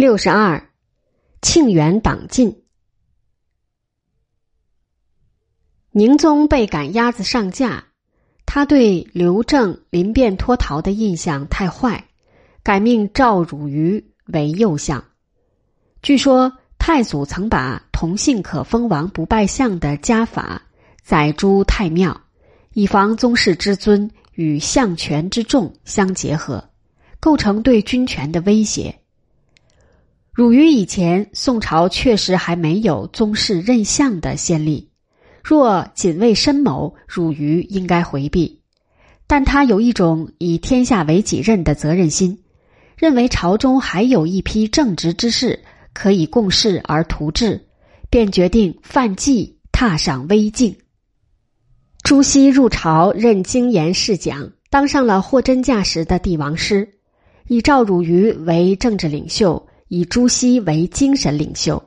六十二，庆元党进。宁宗被赶鸭子上架，他对刘正临变脱逃的印象太坏，改命赵汝愚为右相。据说太祖曾把同姓可封王不拜相的家法载诸太庙，以防宗室之尊与相权之重相结合，构成对军权的威胁。汝于以前，宋朝确实还没有宗室任相的先例。若仅为深谋，汝于应该回避。但他有一种以天下为己任的责任心，认为朝中还有一批正直之士可以共事而图治，便决定犯忌，踏上危境。朱熹入朝任经言侍讲，当上了货真价实的帝王师，以赵汝愚为政治领袖。以朱熹为精神领袖，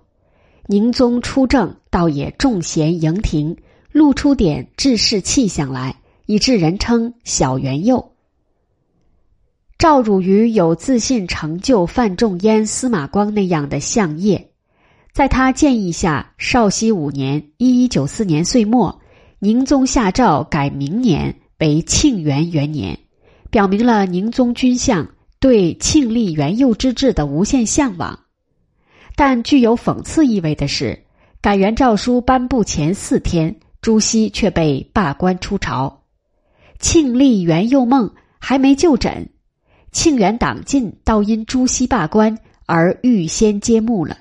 宁宗出政，倒也重贤迎廷，露出点治世气象来，以致人称小元佑。赵汝愚有自信成就范仲淹、司马光那样的相业，在他建议下，绍熙五年（一一九四年）岁末，宁宗下诏改明年为庆元元年，表明了宁宗军相。对庆历元佑之治的无限向往，但具有讽刺意味的是，改元诏书颁布前四天，朱熹却被罢官出朝。庆历元佑梦还没就诊，庆元党禁倒因朱熹罢官而预先揭幕了。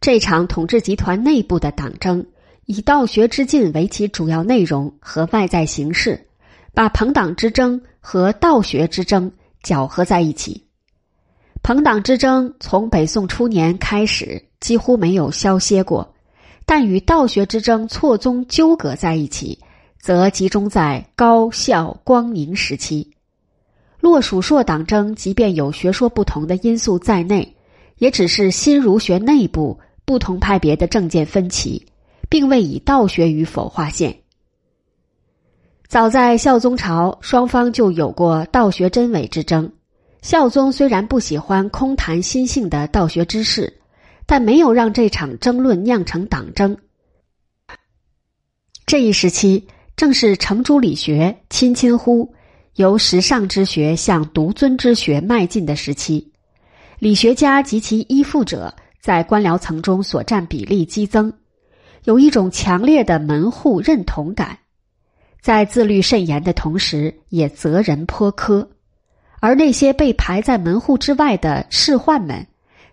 这场统治集团内部的党争，以道学之禁为其主要内容和外在形式。把朋党之争和道学之争搅合在一起。朋党之争从北宋初年开始几乎没有消歇过，但与道学之争错综纠葛在一起，则集中在高孝光宁时期。洛蜀硕党争，即便有学说不同的因素在内，也只是新儒学内部不同派别的政见分歧，并未以道学与否划线。早在孝宗朝，双方就有过道学真伪之争。孝宗虽然不喜欢空谈心性的道学知识，但没有让这场争论酿成党争。这一时期正是程朱理学亲亲乎由时尚之学向独尊之学迈进的时期，理学家及其依附者在官僚层中所占比例激增，有一种强烈的门户认同感。在自律慎言的同时，也责人颇苛；而那些被排在门户之外的士宦们，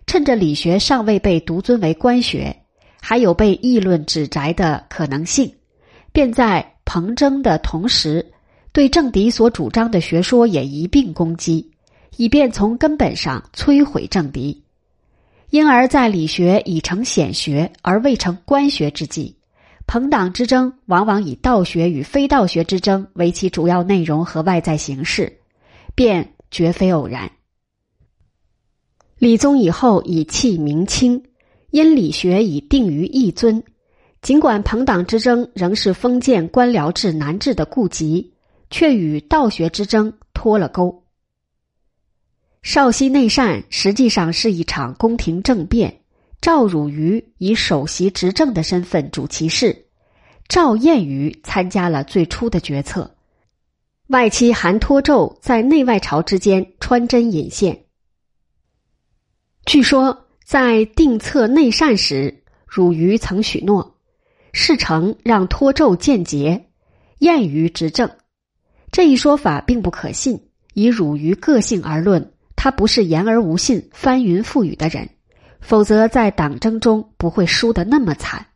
趁着理学尚未被独尊为官学，还有被议论指摘的可能性，便在彭征的同时，对政敌所主张的学说也一并攻击，以便从根本上摧毁政敌。因而，在理学已成显学而未成官学之际。朋党之争往往以道学与非道学之争为其主要内容和外在形式，便绝非偶然。理宗以后以气明清，因理学已定于一尊。尽管朋党之争仍是封建官僚制难治的痼疾，却与道学之争脱了钩。绍熙内善实际上是一场宫廷政变。赵汝愚以首席执政的身份主其事，赵彦瑜参加了最初的决策。外戚韩托胄在内外朝之间穿针引线。据说在定策内善时，汝愚曾许诺，事成让托胄见节，彦瑜执政。这一说法并不可信。以汝愚个性而论，他不是言而无信、翻云覆雨的人。否则，在党争中不会输得那么惨。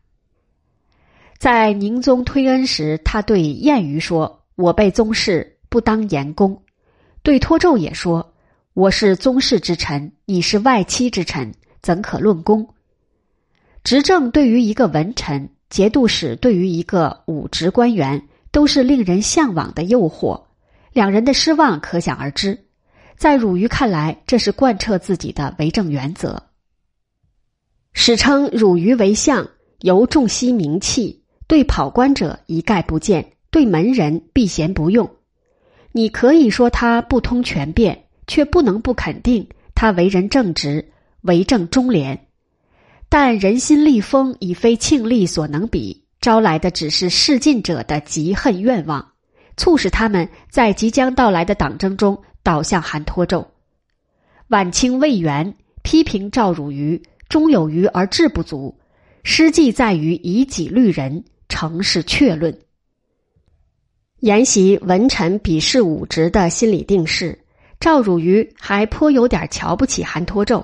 在宁宗推恩时，他对晏瑜说：“我被宗室不当言公。”对托胄也说：“我是宗室之臣，你是外戚之臣，怎可论功？”执政对于一个文臣，节度使对于一个武职官员，都是令人向往的诱惑。两人的失望可想而知。在汝于看来，这是贯彻自己的为政原则。史称汝于为相，尤重惜名气，对跑官者一概不见，对门人避嫌不用。你可以说他不通权变，却不能不肯定他为人正直，为政忠廉，但人心立风已非庆历所能比，招来的只是世进者的嫉恨愿望，促使他们在即将到来的党争中倒向韩托胄。晚清魏源批评赵汝愚终有余而志不足，失计在于以己律人，成是确论。沿袭文臣鄙视武职的心理定势。赵汝愚还颇有点瞧不起韩托胄。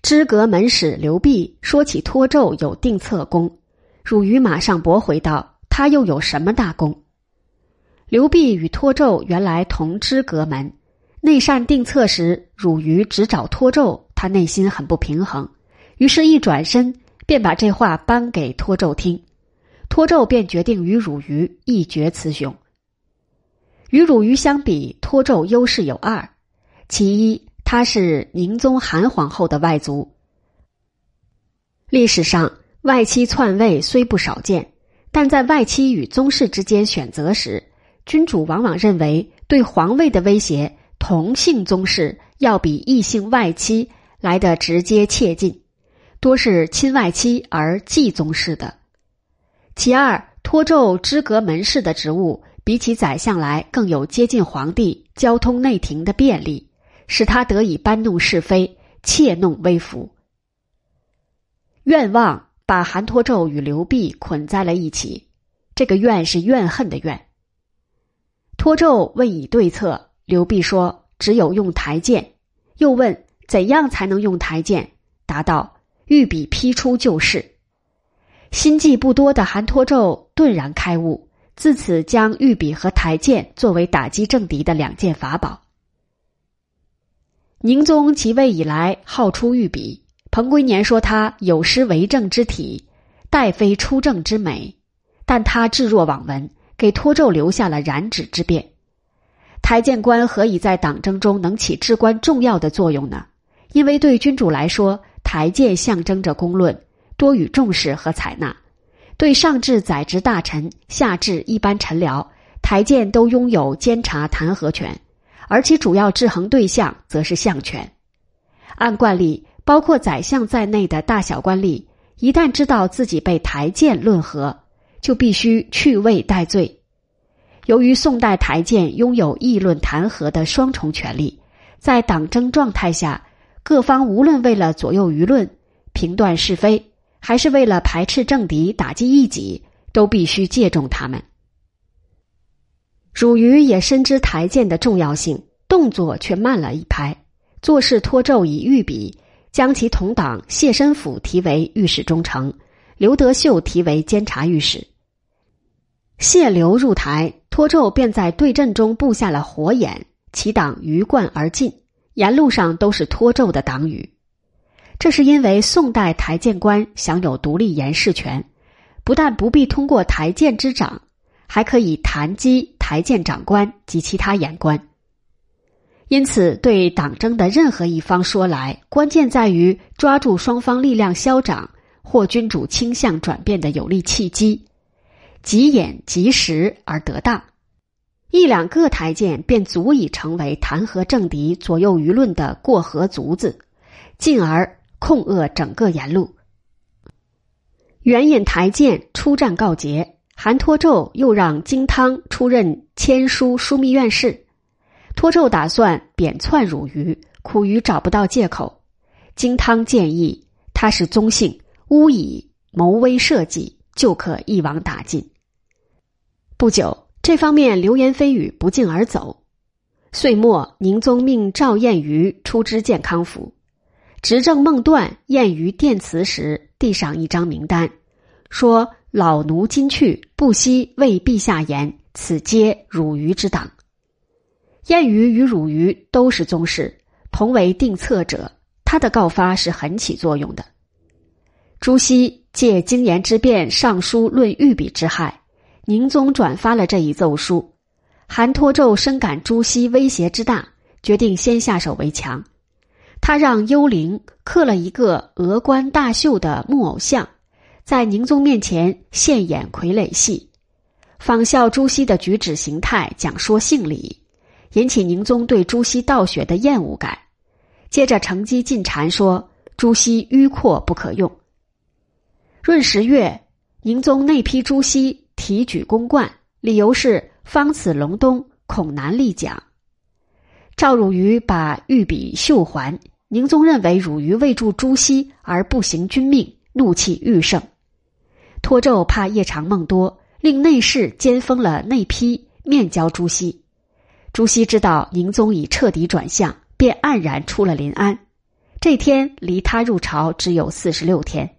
知阁门使刘弼说起托胄有定策功，汝愚马上驳回道：“他又有什么大功？”刘弼与托胄原来同知阁门，内善定策时，汝愚只找托胄，他内心很不平衡，于是，一转身便把这话搬给托胄听，托胄便决定与汝愚一决雌雄。与汝愚相比，托胄优势有二：其一，他是宁宗韩皇后的外族。历史上，外戚篡位虽不少见，但在外戚与宗室之间选择时，君主往往认为对皇位的威胁，同姓宗室要比异姓外戚来的直接切近，多是亲外戚而继宗室的。其二，托胄知阁门氏的职务。比起宰相来，更有接近皇帝、交通内廷的便利，使他得以搬弄是非、窃弄微服。愿望把韩托胄与刘弼捆在了一起，这个怨是怨恨的怨。托胄问以对策，刘弼说：“只有用台剑。”又问：“怎样才能用台剑？”答道：“御笔批出就是。”心计不多的韩托胄顿然开悟。自此，将御笔和台剑作为打击政敌的两件法宝。宁宗即位以来，好出御笔。彭归年说他有失为政之体，待非出政之美。但他置若罔闻，给托胄留下了染指之变。台谏官何以在党争中能起至关重要的作用呢？因为对君主来说，台谏象征着公论，多予重视和采纳。对上至宰执大臣，下至一般臣僚，台谏都拥有监察弹劾权，而其主要制衡对象则是相权。按惯例，包括宰相在内的大小官吏，一旦知道自己被台谏论和，就必须去位戴罪。由于宋代台谏拥有议论弹劾的双重权利，在党争状态下，各方无论为了左右舆论、评断是非。还是为了排斥政敌、打击异己，都必须借重他们。汝愚也深知台谏的重要性，动作却慢了一拍，做事托胄以御笔，将其同党谢申府提为御史中丞，刘德秀提为监察御史。谢流入台，托胄便在对阵中布下了火眼，其党鱼贯而进，沿路上都是托胄的党羽。这是因为宋代台谏官享有独立言事权，不但不必通过台谏之长，还可以弹击台谏长官及其他言官。因此，对党争的任何一方说来，关键在于抓住双方力量消长或君主倾向转变的有利契机，及眼及时而得当。一两个台谏便足以成为弹劾政敌、左右舆论的过河卒子，进而。控扼整个沿路。援引台谏出战告捷，韩托胄又让金汤出任签书枢密院事。托胄打算贬窜汝愚，苦于找不到借口。金汤建议他是宗姓，诬以谋威社稷，就可一网打尽。不久，这方面流言蜚语不胫而走。岁末，宁宗命赵彦瑜出知健康府。执政梦断，晏于殿辞时，递上一张名单，说：“老奴今去，不惜为陛下言，此皆汝愚之党。”晏于与汝愚都是宗室，同为定策者，他的告发是很起作用的。朱熹借经言之变上书论御笔之害，宁宗转发了这一奏书。韩托胄深感朱熹威胁之大，决定先下手为强。他让幽灵刻了一个额冠大秀的木偶像，在宁宗面前现演傀儡戏，仿效朱熹的举止形态，讲说性理，引起宁宗对朱熹道学的厌恶感。接着乘机进谗说朱熹迂阔不可用。闰十月，宁宗内批朱熹提举公冠，理由是方此隆冬，恐难立奖。赵汝愚把御笔绣还，宁宗认为汝愚为助朱熹而不行君命，怒气愈盛。托胄怕夜长梦多，令内侍监封了内批，面交朱熹。朱熹知道宁宗已彻底转向，便黯然出了临安。这天离他入朝只有四十六天。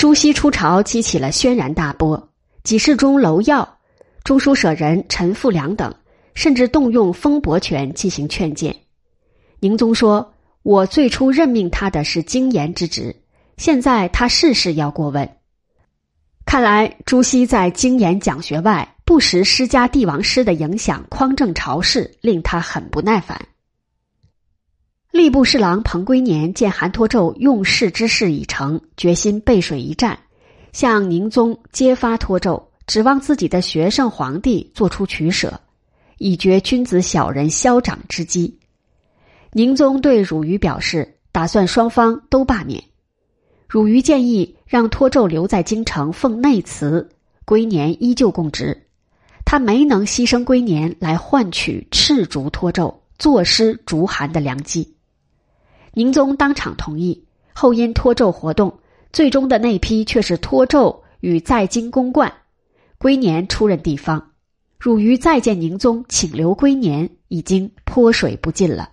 朱熹出朝激起了轩然大波，几事中娄耀、中书舍人陈复良等甚至动用封伯权进行劝谏。宁宗说：“我最初任命他的是经言之职，现在他事事要过问。看来朱熹在经言讲学外。”不时施加帝王师的影响，匡正朝事，令他很不耐烦。吏部侍郎彭龟年见韩托胄用事之事已成，决心背水一战，向宁宗揭发托胄，指望自己的学生皇帝做出取舍，以绝君子小人嚣长之机。宁宗对汝愚表示，打算双方都罢免。汝愚建议让托胄留在京城奉内祠，龟年依旧供职。他没能牺牲龟年来换取赤竹托胄、坐失竹函的良机，宁宗当场同意。后因托胄活动，最终的那批却是托胄与在京公冠，龟年出任地方。汝于再见宁宗，请留龟年，已经泼水不进了。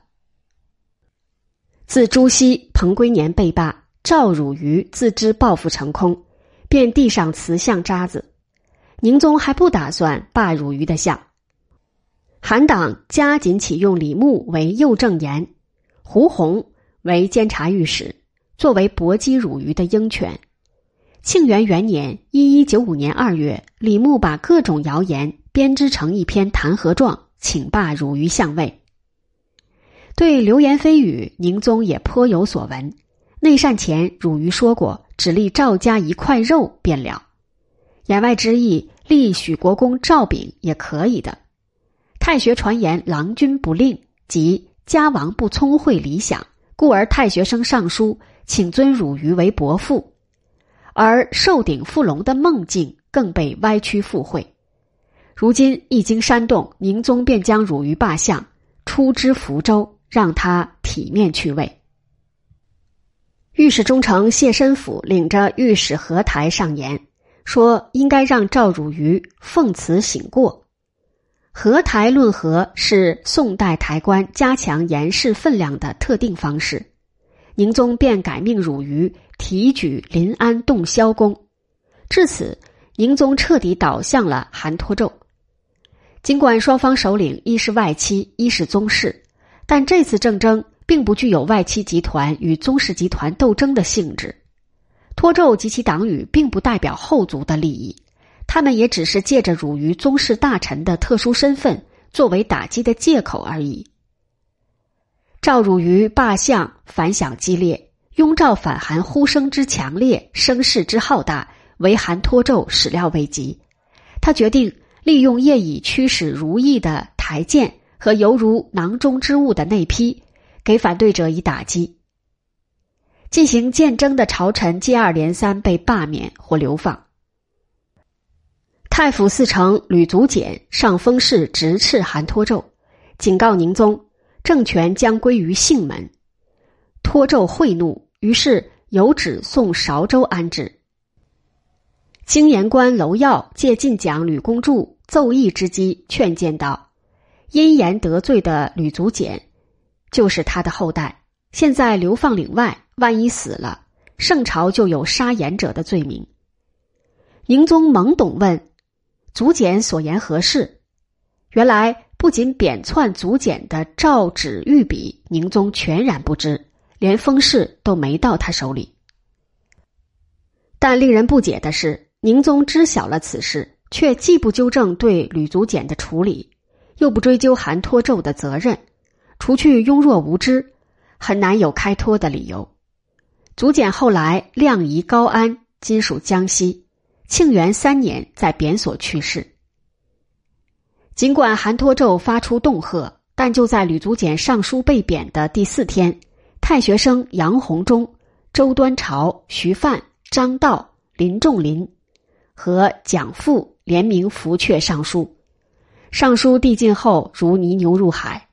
自朱熹、彭龟年被罢，赵汝愚自知报复成空，便递上瓷像渣子。宁宗还不打算罢汝愚的相，韩党加紧启用李牧为右正言，胡弘为监察御史，作为搏击汝愚的鹰犬。庆元元年（一一九五年二月），李牧把各种谣言编织成一篇弹劾状，请罢汝愚相位。对流言蜚语，宁宗也颇有所闻。内善前，汝愚说过，只立赵家一块肉便了。言外之意，立许国公赵炳也可以的。太学传言郎君不令，即家王不聪慧理想，故而太学生上书，请尊汝愚为伯父。而寿鼎富隆的梦境更被歪曲附会。如今一经煽动，宁宗便将汝愚罢相，出知福州，让他体面去位。御史中丞谢申府领着御史何台上言。说应该让赵汝愚奉辞醒过。和台论和是宋代台官加强言事分量的特定方式，宁宗便改命汝愚提举临安洞霄公。至此，宁宗彻底倒向了韩托胄。尽管双方首领一是外戚，一是宗室，但这次政争并不具有外戚集团与宗室集团斗争的性质。托胄及其党羽并不代表后族的利益，他们也只是借着汝于宗室大臣的特殊身份作为打击的借口而已。赵汝愚罢相反响激烈，拥赵反韩呼声之强烈，声势之浩大，为韩托胄始料未及。他决定利用业已驱使如意的台谏和犹如囊中之物的内批，给反对者以打击。进行谏争的朝臣接二连三被罢免或流放。太府四丞吕祖简上封事直斥韩托胄，警告宁宗政权将归于姓门。托胄会怒，于是有旨送韶州安置。经言官娄耀借晋讲吕公著奏议之机，劝谏道：“因言得罪的吕祖简，就是他的后代，现在流放岭外。”万一死了，圣朝就有杀言者的罪名。宁宗懵懂问：“祖简所言何事？”原来不仅贬篡祖简的诏旨御笔，宁宗全然不知，连封事都没到他手里。但令人不解的是，宁宗知晓了此事，却既不纠正对吕祖简的处理，又不追究韩托胄的责任，除去庸弱无知，很难有开脱的理由。祖简后来量移高安，今属江西。庆元三年在贬所去世。尽管韩托胄发出恫吓，但就在吕祖简上书被贬的第四天，太学生杨洪忠、周端朝、徐范、张道、林仲林和蒋复联名伏阙上书。上书递进后，如泥牛入海，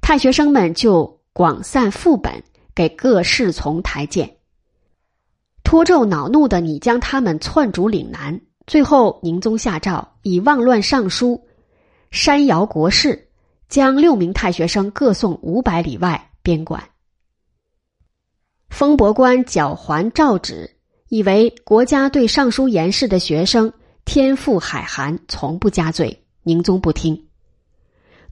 太学生们就广散副本给各侍从台谏。托胄恼怒的你将他们窜逐岭南，最后宁宗下诏以妄乱上书，山摇国事，将六名太学生各送五百里外边管。封伯官缴还诏旨，以为国家对上书言事的学生天赋海涵，从不加罪。宁宗不听，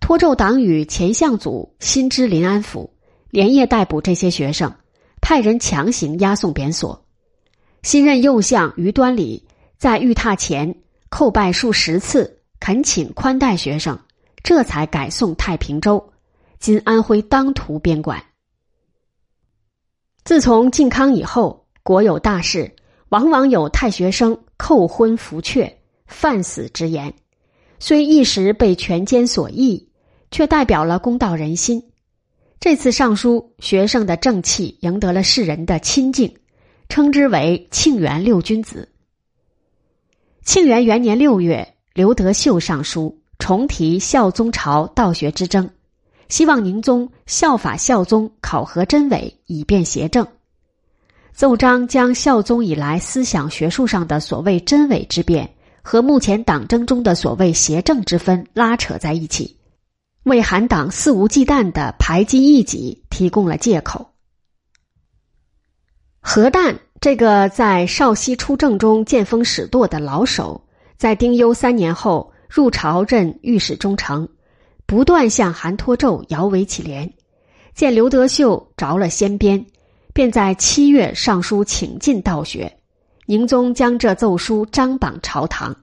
托胄党羽钱相祖新知临安府，连夜逮捕这些学生，派人强行押送贬所。新任右相于端礼在御榻前叩拜数十次，恳请宽待学生，这才改送太平州（今安徽当涂边管）。自从靖康以后，国有大事，往往有太学生叩昏伏阙、犯死之言，虽一时被权奸所抑，却代表了公道人心。这次上书，学生的正气赢得了世人的亲近。称之为庆元六君子。庆元元年六月，刘德秀上书重提孝宗朝道学之争，希望宁宗效法孝宗考核真伪，以便邪正。奏章将孝宗以来思想学术上的所谓真伪之辩和目前党争中的所谓邪正之分拉扯在一起，为韩党肆无忌惮的排挤异己提供了借口。何旦这个在少熙出政中见风使舵的老手，在丁忧三年后入朝任御史中丞，不断向韩托胄摇尾乞怜。见刘德秀着了先鞭，便在七月上书请进道学。宁宗将这奏书张榜朝堂。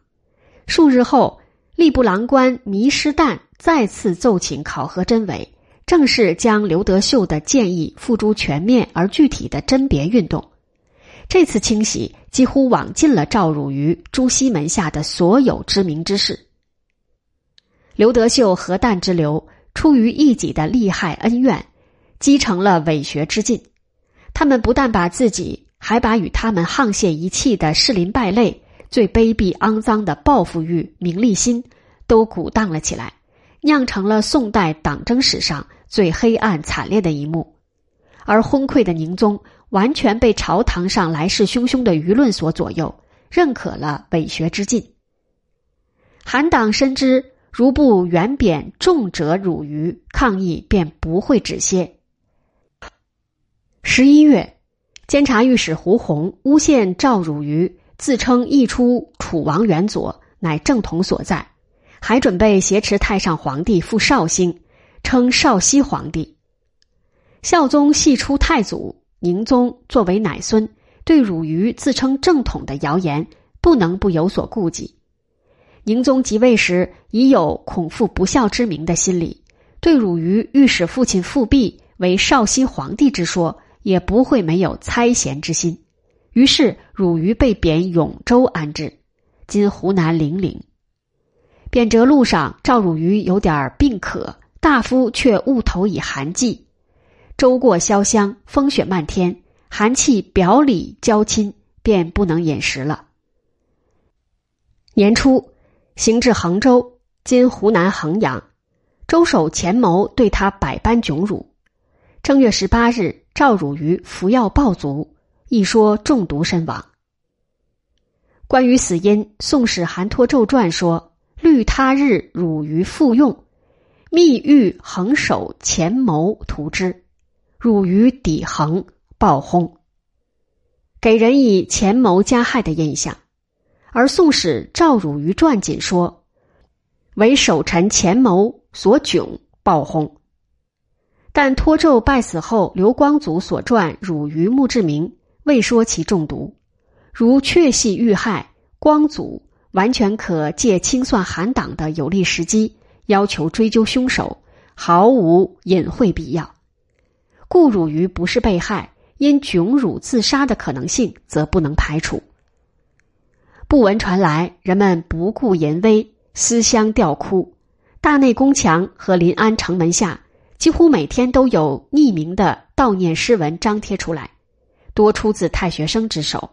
数日后，吏部郎官弥师旦再次奏请考核真伪。正是将刘德秀的建议付诸全面而具体的甄别运动。这次清洗几乎网尽了赵汝愚、朱熹门下的所有知名之士。刘德秀和旦之流，出于一己的利害恩怨，积成了伪学之境。他们不但把自己，还把与他们沆瀣一气的士林败类、最卑鄙肮脏的报复欲、名利心，都鼓荡了起来。酿成了宋代党争史上最黑暗惨烈的一幕，而昏聩的宁宗完全被朝堂上来势汹汹的舆论所左右，认可了伪学之进。韩党深知，如不原贬重者辱于抗议便不会止歇。十一月，监察御史胡宏诬陷赵汝愚，自称译出楚王元佐，乃正统所在。还准备挟持太上皇帝赴绍兴，称绍熙皇帝。孝宗系出太祖，宁宗作为奶孙，对汝愚自称正统的谣言，不能不有所顾忌。宁宗即位时已有恐父不孝之名的心理，对汝愚欲使父亲复辟为绍熙皇帝之说，也不会没有猜嫌之心。于是汝愚被贬永州安置，今湖南零陵。贬谪路上，赵汝愚有点病渴，大夫却误投以寒剂。舟过潇湘，风雪漫天，寒气表里交侵，便不能饮食了。年初，行至衡州（今湖南衡阳），周守钱谋对他百般窘辱。正月十八日，赵汝愚服药暴卒，一说中毒身亡。关于死因，《宋史·韩托胄传》说。虑他日汝于复用，密欲横守前谋图之，汝于抵横暴轰，给人以前谋加害的印象。而《宋史·赵汝愚传》仅说，为守臣前谋所窘暴轰。但托胄败死后，刘光祖所传汝于墓志铭未说其中毒，如确系遇害，光祖。完全可借清算韩党的有利时机，要求追究凶手，毫无隐晦必要。故汝于不是被害，因窘辱自杀的可能性则不能排除。不闻传来，人们不顾淫威，思乡吊哭。大内宫墙和临安城门下几乎每天都有匿名的悼念诗文张贴出来，多出自太学生之手。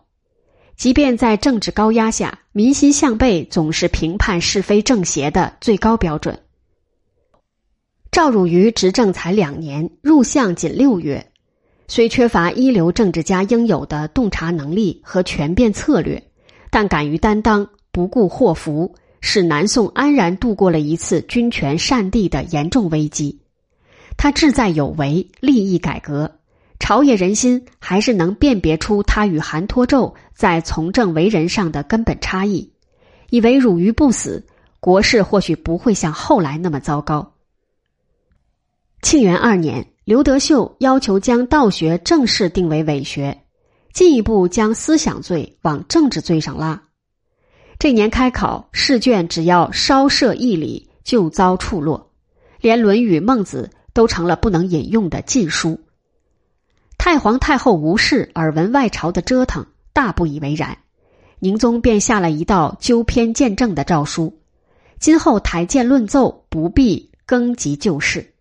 即便在政治高压下，民心向背总是评判是非正邪的最高标准。赵汝愚执政才两年，入相仅六月，虽缺乏一流政治家应有的洞察能力和权变策略，但敢于担当，不顾祸福，使南宋安然度过了一次君权擅地的严重危机。他志在有为，立意改革，朝野人心还是能辨别出他与韩托胄在从政为人上的根本差异。以为汝愚不死，国事或许不会像后来那么糟糕。庆元二年，刘德秀要求将道学正式定为伪学，进一步将思想罪往政治罪上拉。这年开考试卷，只要稍涉义理，就遭处落，连《论语》《孟子》。都成了不能引用的禁书。太皇太后无事，耳闻外朝的折腾，大不以为然。宁宗便下了一道纠偏见证的诏书：今后台谏论奏，不必更及旧事。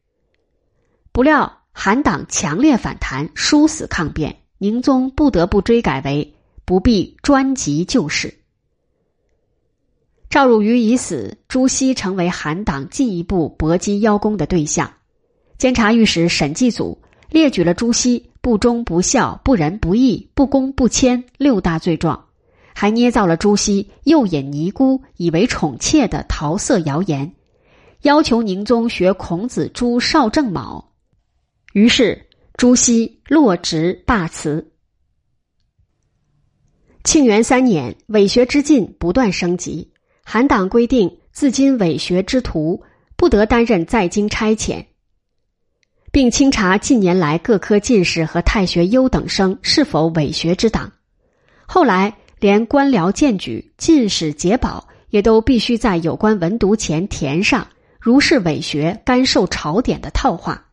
不料韩党强烈反弹，殊死抗辩，宁宗不得不追改为不必专及旧事。赵汝愚已死，朱熹成为韩党进一步搏击邀功的对象。监察御史沈继祖列举了朱熹不忠不孝、不仁不义、不公不谦六大罪状，还捏造了朱熹诱引尼姑以为宠妾的桃色谣言，要求宁宗学孔子朱少正卯。于是朱熹落职罢辞。庆元三年，伪学之禁不断升级，韩党规定，自今伪学之徒不得担任在京差遣。并清查近年来各科进士和太学优等生是否伪学之党。后来，连官僚荐举、进士解保也都必须在有关文牍前填上“如是伪学，甘受朝典”的套话。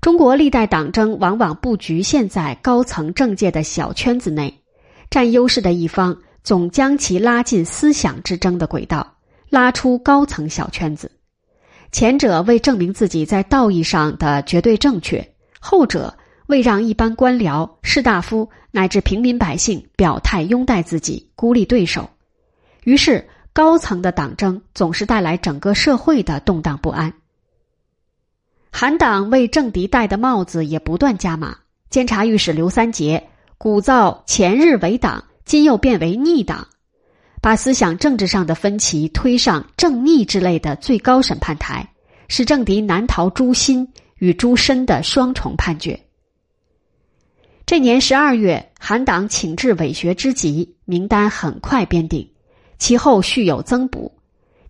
中国历代党争往往不局限在高层政界的小圈子内，占优势的一方总将其拉进思想之争的轨道，拉出高层小圈子。前者为证明自己在道义上的绝对正确，后者为让一般官僚、士大夫乃至平民百姓表态拥戴自己，孤立对手。于是，高层的党争总是带来整个社会的动荡不安。韩党为政敌戴的帽子也不断加码。监察御史刘三杰鼓噪前日为党，今又变为逆党。把思想政治上的分歧推上正逆之类的最高审判台，使政敌难逃诛心与诛身的双重判决。这年十二月，韩党请至伪学之极，名单很快编定，其后续有增补，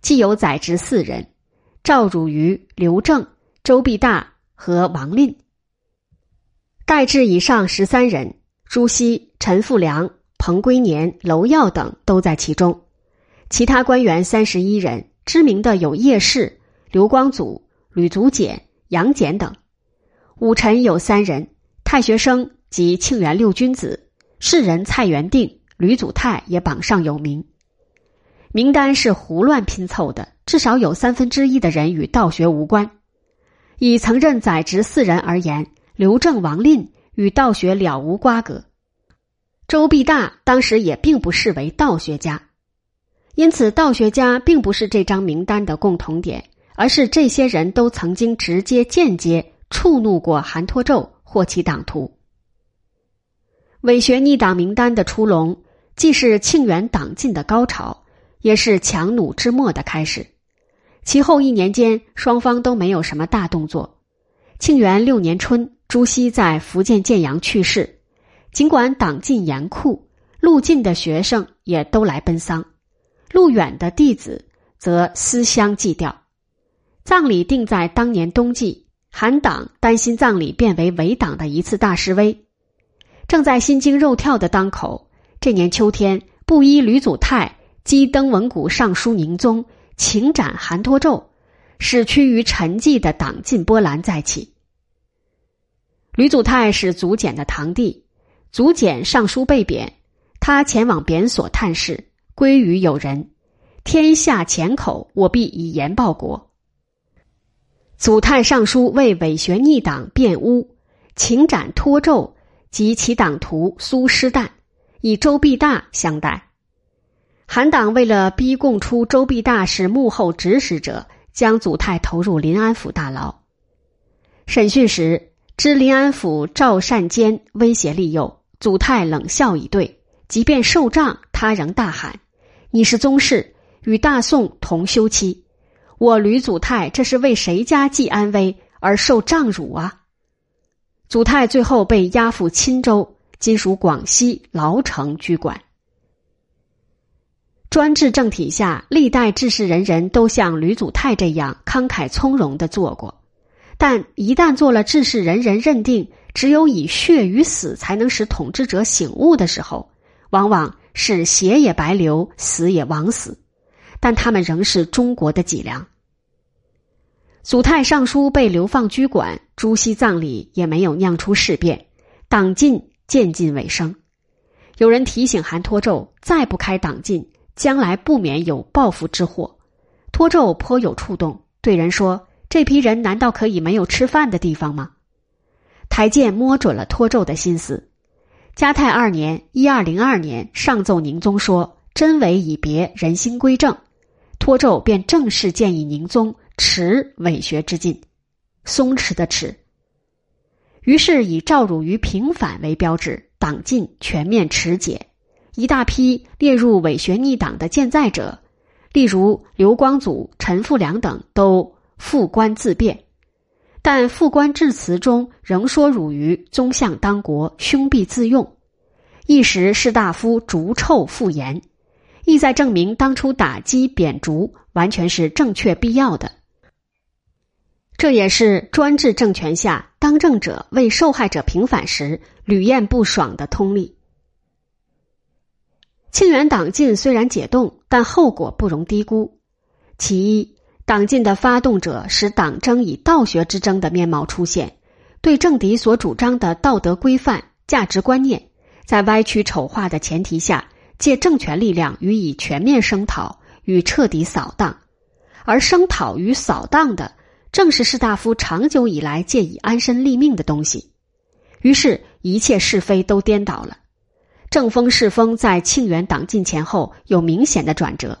既有宰执四人：赵汝愚、刘正、周必大和王令；代至以上十三人：朱熹、陈复良。彭归年、娄耀等都在其中，其他官员三十一人，知名的有叶氏、刘光祖、吕祖简、杨简等；武臣有三人，太学生及庆元六君子，士人蔡元定、吕祖泰也榜上有名。名单是胡乱拼凑的，至少有三分之一的人与道学无关。以曾任宰执四人而言，刘正、王令与道学了无瓜葛。周必大当时也并不视为道学家，因此道学家并不是这张名单的共同点，而是这些人都曾经直接、间接触怒过韩托胄或其党徒。伪学逆党名单的出笼，既是庆元党禁的高潮，也是强弩之末的开始。其后一年间，双方都没有什么大动作。庆元六年春，朱熹在福建建阳去世。尽管党禁严酷，陆晋的学生也都来奔丧，陆远的弟子则思乡祭吊。葬礼定在当年冬季，韩党担心葬礼变为伪党的一次大示威。正在心惊肉跳的当口，这年秋天，布衣吕祖泰击登文谷尚书宁宗，请斩韩托胄，使趋于沉寂的党禁波澜再起。吕祖泰是祖简的堂弟。祖简上书被贬，他前往贬所探视，归于友人：“天下浅口，我必以言报国。”祖太上书为伪学逆党辩诬，请斩托胄及其党徒苏师旦，以周必大相待。韩党为了逼供出周必大是幕后指使者，将祖太投入临安府大牢。审讯时，知临安府赵善坚威胁利诱，祖太冷笑以对。即便受杖，他仍大喊：“你是宗室，与大宋同休戚。”我吕祖泰这是为谁家祭安危而受杖辱啊？祖泰最后被押赴钦州（今属广西）牢城居管。专制政体下，历代治世人人都像吕祖泰这样慷慨从容的做过，但一旦做了治世人人认定只有以血与死才能使统治者醒悟的时候，往往是血也白流，死也枉死。但他们仍是中国的脊梁。祖太尚书被流放居馆，朱熹葬礼也没有酿出事变，党禁渐近尾声。有人提醒韩托胄，再不开党禁，将来不免有报复之祸。托胄颇有触动，对人说：“这批人难道可以没有吃饭的地方吗？”台监摸准了托胄的心思。嘉泰二年（一二零二年），上奏宁宗说：“真伪已别，人心归正。”托胄便正式建议宁宗。持伪学之禁，松弛的弛。于是以赵汝愚平反为标志，党禁全面持解。一大批列入伪学逆党的健在者，例如刘光祖、陈复良等，都复官自辩。但副官致辞中仍说汝于宗相当国，兄必自用。一时士大夫逐臭复言，意在证明当初打击贬逐完全是正确必要的。这也是专制政权下当政者为受害者平反时屡验不爽的通例。庆元党禁虽然解冻，但后果不容低估。其一，党禁的发动者使党争以道学之争的面貌出现，对政敌所主张的道德规范、价值观念，在歪曲丑化的前提下，借政权力量予以全面声讨与彻底扫荡，而声讨与扫荡的。正是士大夫长久以来借以安身立命的东西，于是，一切是非都颠倒了。正风世风在庆元党禁前后有明显的转折。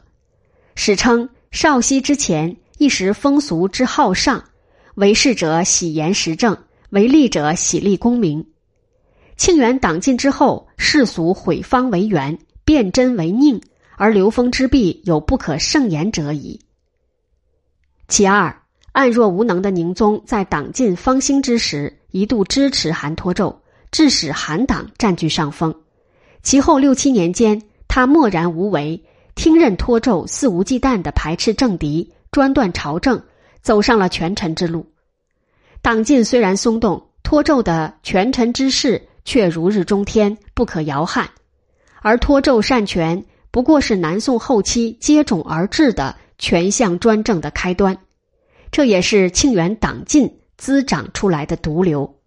史称少熙之前，一时风俗之好上，为士者喜言时政，为利者喜立功名。庆元党禁之后，世俗毁方为圆，辨真为佞，而流风之弊有不可胜言者矣。其二。暗弱无能的宁宗在党禁方兴之时，一度支持韩托胄，致使韩党占据上风。其后六七年间，他默然无为，听任托胄肆无忌惮的排斥政敌，专断朝政，走上了权臣之路。党禁虽然松动，托胄的权臣之势却如日中天，不可摇撼。而托胄擅权，不过是南宋后期接踵而至的权相专政的开端。这也是庆元党禁滋长出来的毒瘤。